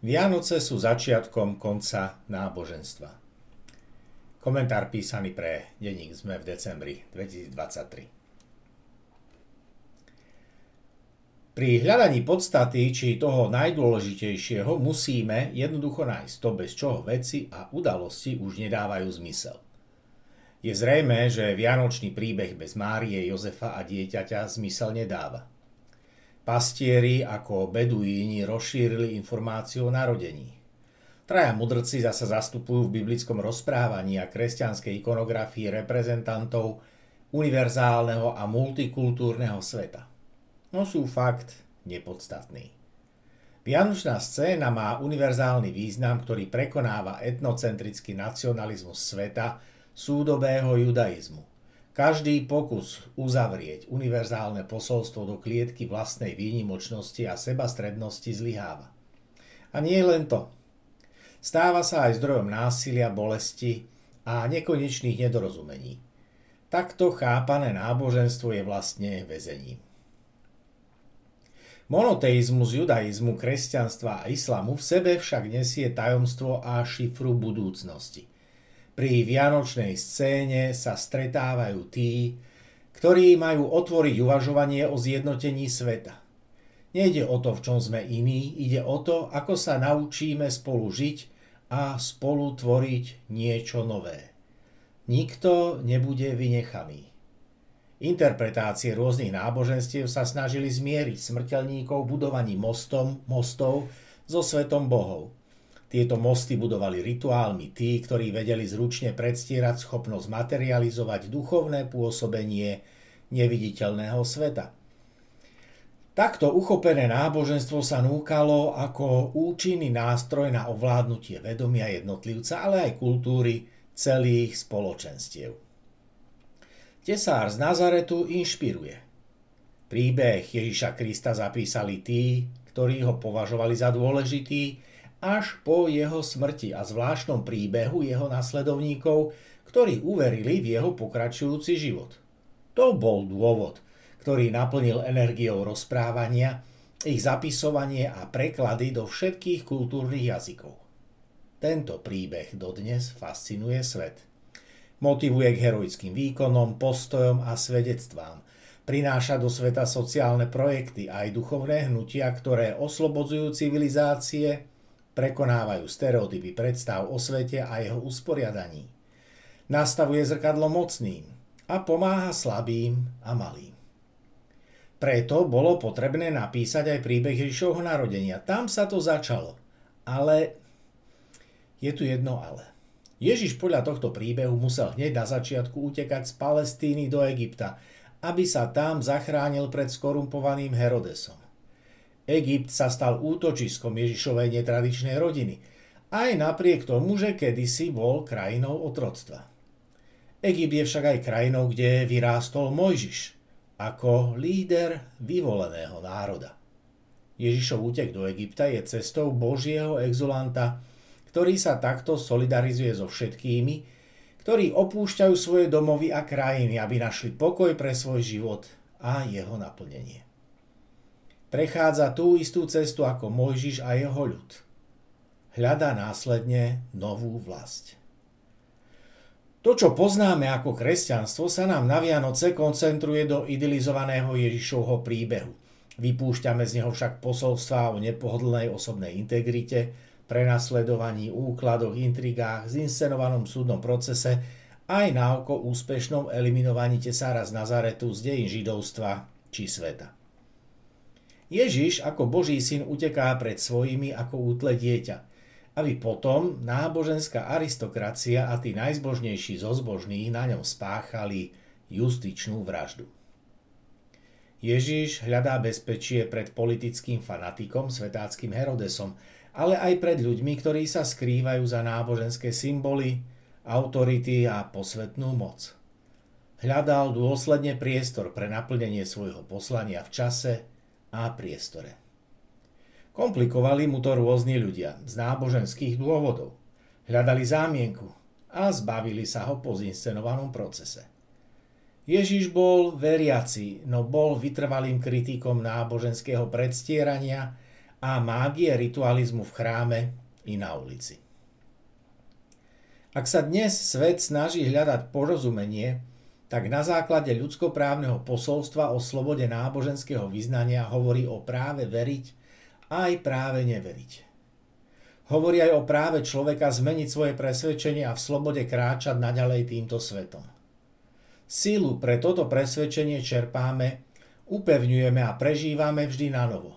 Vianoce sú začiatkom konca náboženstva. Komentár písaný pre denník sme v decembri 2023. Pri hľadaní podstaty či toho najdôležitejšieho musíme jednoducho nájsť to, bez čoho veci a udalosti už nedávajú zmysel. Je zrejme, že vianočný príbeh bez Márie, Jozefa a dieťaťa zmysel nedáva. Pastieri ako beduíni rozšírili informáciu o narodení. Traja mudrci zasa zastupujú v biblickom rozprávaní a kresťanskej ikonografii reprezentantov univerzálneho a multikultúrneho sveta. No sú fakt nepodstatný. Vianočná scéna má univerzálny význam, ktorý prekonáva etnocentrický nacionalizmus sveta súdobého judaizmu. Každý pokus uzavrieť univerzálne posolstvo do klietky vlastnej výnimočnosti a sebastrednosti zlyháva. A nie len to. Stáva sa aj zdrojom násilia, bolesti a nekonečných nedorozumení. Takto chápané náboženstvo je vlastne väzením. Monoteizmus judaizmu, kresťanstva a islamu v sebe však nesie tajomstvo a šifru budúcnosti. Pri vianočnej scéne sa stretávajú tí, ktorí majú otvoriť uvažovanie o zjednotení sveta. Nejde o to, v čom sme iní, ide o to, ako sa naučíme spolu žiť a spolu tvoriť niečo nové. Nikto nebude vynechaný. Interpretácie rôznych náboženstiev sa snažili zmieriť smrteľníkov budovaním mostom, mostov so svetom bohov – tieto mosty budovali rituálmi tí, ktorí vedeli zručne predstierať schopnosť materializovať duchovné pôsobenie neviditeľného sveta. Takto uchopené náboženstvo sa núkalo ako účinný nástroj na ovládnutie vedomia jednotlivca, ale aj kultúry celých spoločenstiev. Tesár z Nazaretu inšpiruje. Príbeh Ježiša Krista zapísali tí, ktorí ho považovali za dôležitý, až po jeho smrti a zvláštnom príbehu jeho nasledovníkov, ktorí uverili v jeho pokračujúci život. To bol dôvod, ktorý naplnil energiou rozprávania, ich zapisovanie a preklady do všetkých kultúrnych jazykov. Tento príbeh dodnes fascinuje svet. Motivuje k heroickým výkonom, postojom a svedectvám. Prináša do sveta sociálne projekty a aj duchovné hnutia, ktoré oslobodzujú civilizácie prekonávajú stereotypy predstav o svete a jeho usporiadaní. Nastavuje zrkadlo mocným a pomáha slabým a malým. Preto bolo potrebné napísať aj príbeh Ježišovho narodenia. Tam sa to začalo. Ale je tu jedno ale. Ježiš podľa tohto príbehu musel hneď na začiatku utekať z Palestíny do Egypta, aby sa tam zachránil pred skorumpovaným Herodesom. Egypt sa stal útočiskom Ježišovej netradičnej rodiny, aj napriek tomu, že kedysi bol krajinou otroctva. Egypt je však aj krajinou, kde vyrástol Mojžiš, ako líder vyvoleného národa. Ježišov útek do Egypta je cestou Božieho exulanta, ktorý sa takto solidarizuje so všetkými, ktorí opúšťajú svoje domovy a krajiny, aby našli pokoj pre svoj život a jeho naplnenie. Prechádza tú istú cestu ako Mojžiš a jeho ľud. Hľadá následne novú vlast. To, čo poznáme ako kresťanstvo, sa nám na Vianoce koncentruje do idealizovaného Ježišovho príbehu. Vypúšťame z neho však posolstva o nepohodlnej osobnej integrite, prenasledovaní, úkladoch, intrigách, zinscenovanom súdnom procese aj na oko úspešnom eliminovaní tesára z Nazaretu z dejín židovstva či sveta. Ježiš ako Boží syn uteká pred svojimi ako útle dieťa, aby potom náboženská aristokracia a tí najzbožnejší zo zbožných na ňom spáchali justičnú vraždu. Ježiš hľadá bezpečie pred politickým fanatikom, svetáckým Herodesom, ale aj pred ľuďmi, ktorí sa skrývajú za náboženské symboly, autority a posvetnú moc. Hľadal dôsledne priestor pre naplnenie svojho poslania v čase, a priestore. Komplikovali mu to rôzni ľudia z náboženských dôvodov. Hľadali zámienku a zbavili sa ho po zinscenovanom procese. Ježiš bol veriaci, no bol vytrvalým kritikom náboženského predstierania a mágie ritualizmu v chráme i na ulici. Ak sa dnes svet snaží hľadať porozumenie, tak na základe ľudskoprávneho posolstva o slobode náboženského vyznania hovorí o práve veriť a aj práve neveriť. Hovorí aj o práve človeka zmeniť svoje presvedčenie a v slobode kráčať naďalej týmto svetom. Sílu pre toto presvedčenie čerpáme, upevňujeme a prežívame vždy na novo.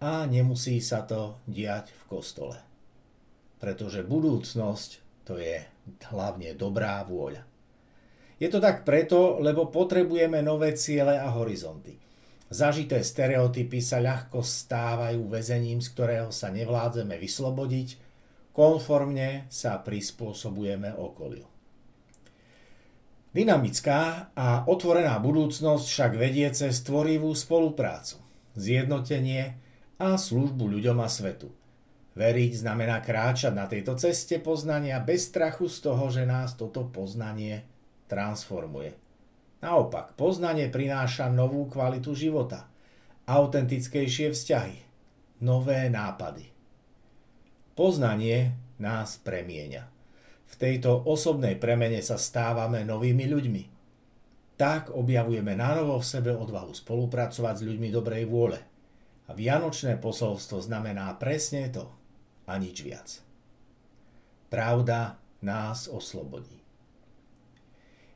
A nemusí sa to diať v kostole. Pretože budúcnosť to je hlavne dobrá vôľa. Je to tak preto, lebo potrebujeme nové ciele a horizonty. Zažité stereotypy sa ľahko stávajú väzením, z ktorého sa nevládzeme vyslobodiť, konformne sa prispôsobujeme okoliu. Dynamická a otvorená budúcnosť však vedie cez tvorivú spoluprácu, zjednotenie a službu ľuďom a svetu. Veriť znamená kráčať na tejto ceste poznania bez strachu z toho, že nás toto poznanie transformuje. Naopak, poznanie prináša novú kvalitu života, autentickejšie vzťahy, nové nápady. Poznanie nás premieňa. V tejto osobnej premene sa stávame novými ľuďmi. Tak objavujeme nánovo v sebe odvahu spolupracovať s ľuďmi dobrej vôle. A vianočné posolstvo znamená presne to a nič viac. Pravda nás oslobodí.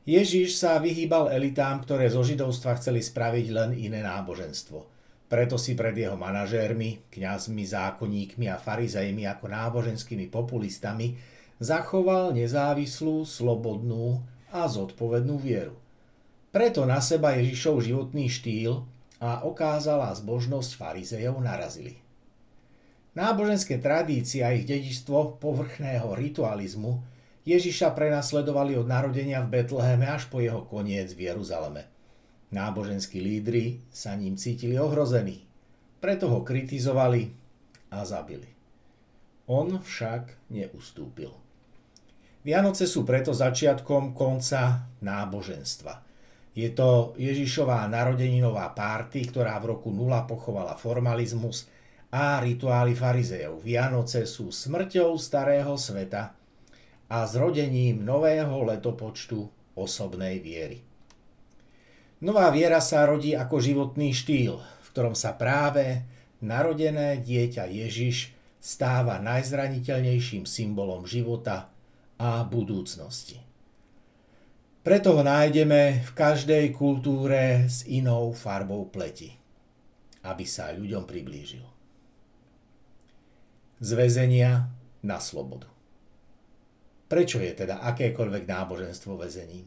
Ježiš sa vyhýbal elitám, ktoré zo židovstva chceli spraviť len iné náboženstvo. Preto si pred jeho manažérmi, kňazmi, zákonníkmi a farizejmi ako náboženskými populistami zachoval nezávislú, slobodnú a zodpovednú vieru. Preto na seba Ježišov životný štýl a okázala zbožnosť farizejov narazili. Náboženské tradície a ich dedičstvo povrchného ritualizmu Ježiša prenasledovali od narodenia v Betleheme až po jeho koniec v Jeruzaleme. Náboženskí lídry sa ním cítili ohrození, preto ho kritizovali a zabili. On však neustúpil. Vianoce sú preto začiatkom konca náboženstva. Je to Ježišová narodeninová párty, ktorá v roku 0 pochovala formalizmus a rituály farizejov. Vianoce sú smrťou starého sveta a zrodením nového letopočtu osobnej viery. Nová viera sa rodí ako životný štýl, v ktorom sa práve narodené dieťa Ježiš stáva najzraniteľnejším symbolom života a budúcnosti. Preto ho nájdeme v každej kultúre s inou farbou pleti, aby sa ľuďom priblížil. Z na slobodu. Prečo je teda akékoľvek náboženstvo väzením?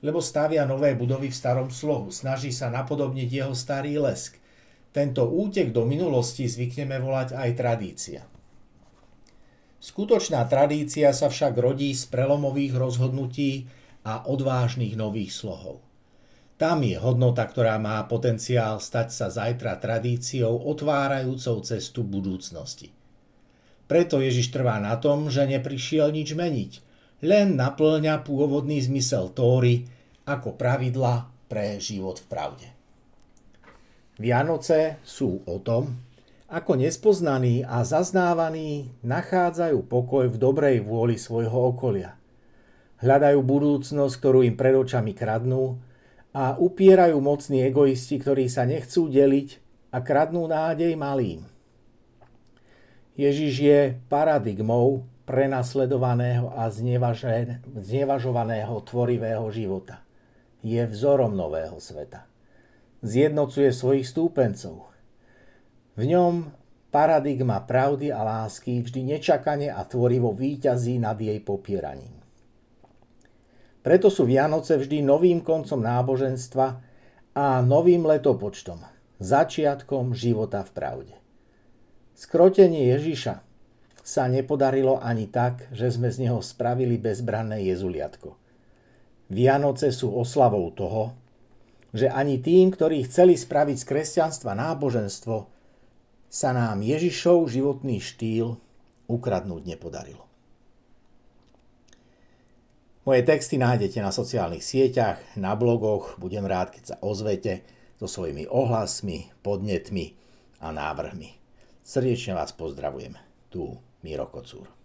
Lebo stavia nové budovy v starom slohu, snaží sa napodobniť jeho starý lesk. Tento útek do minulosti zvykneme volať aj tradícia. Skutočná tradícia sa však rodí z prelomových rozhodnutí a odvážnych nových slohov. Tam je hodnota, ktorá má potenciál stať sa zajtra tradíciou otvárajúcou cestu budúcnosti. Preto Ježiš trvá na tom, že neprišiel nič meniť, len naplňa pôvodný zmysel Tóry ako pravidla pre život v pravde. Vianoce sú o tom, ako nespoznaní a zaznávaní nachádzajú pokoj v dobrej vôli svojho okolia. Hľadajú budúcnosť, ktorú im pred očami kradnú a upierajú mocní egoisti, ktorí sa nechcú deliť a kradnú nádej malým. Ježiš je paradigmou prenasledovaného a znevažovaného tvorivého života. Je vzorom nového sveta. Zjednocuje svojich stúpencov. V ňom paradigma pravdy a lásky vždy nečakane a tvorivo výťazí nad jej popieraním. Preto sú Vianoce vždy novým koncom náboženstva a novým letopočtom, začiatkom života v pravde. Skrotenie Ježiša sa nepodarilo ani tak, že sme z neho spravili bezbranné jezuliatko. Vianoce sú oslavou toho, že ani tým, ktorí chceli spraviť z kresťanstva náboženstvo, sa nám Ježišov životný štýl ukradnúť nepodarilo. Moje texty nájdete na sociálnych sieťach, na blogoch, budem rád, keď sa ozvete so svojimi ohlasmi, podnetmi a návrhmi. Srdečne vás pozdravujem. Tu Miro Kocúr.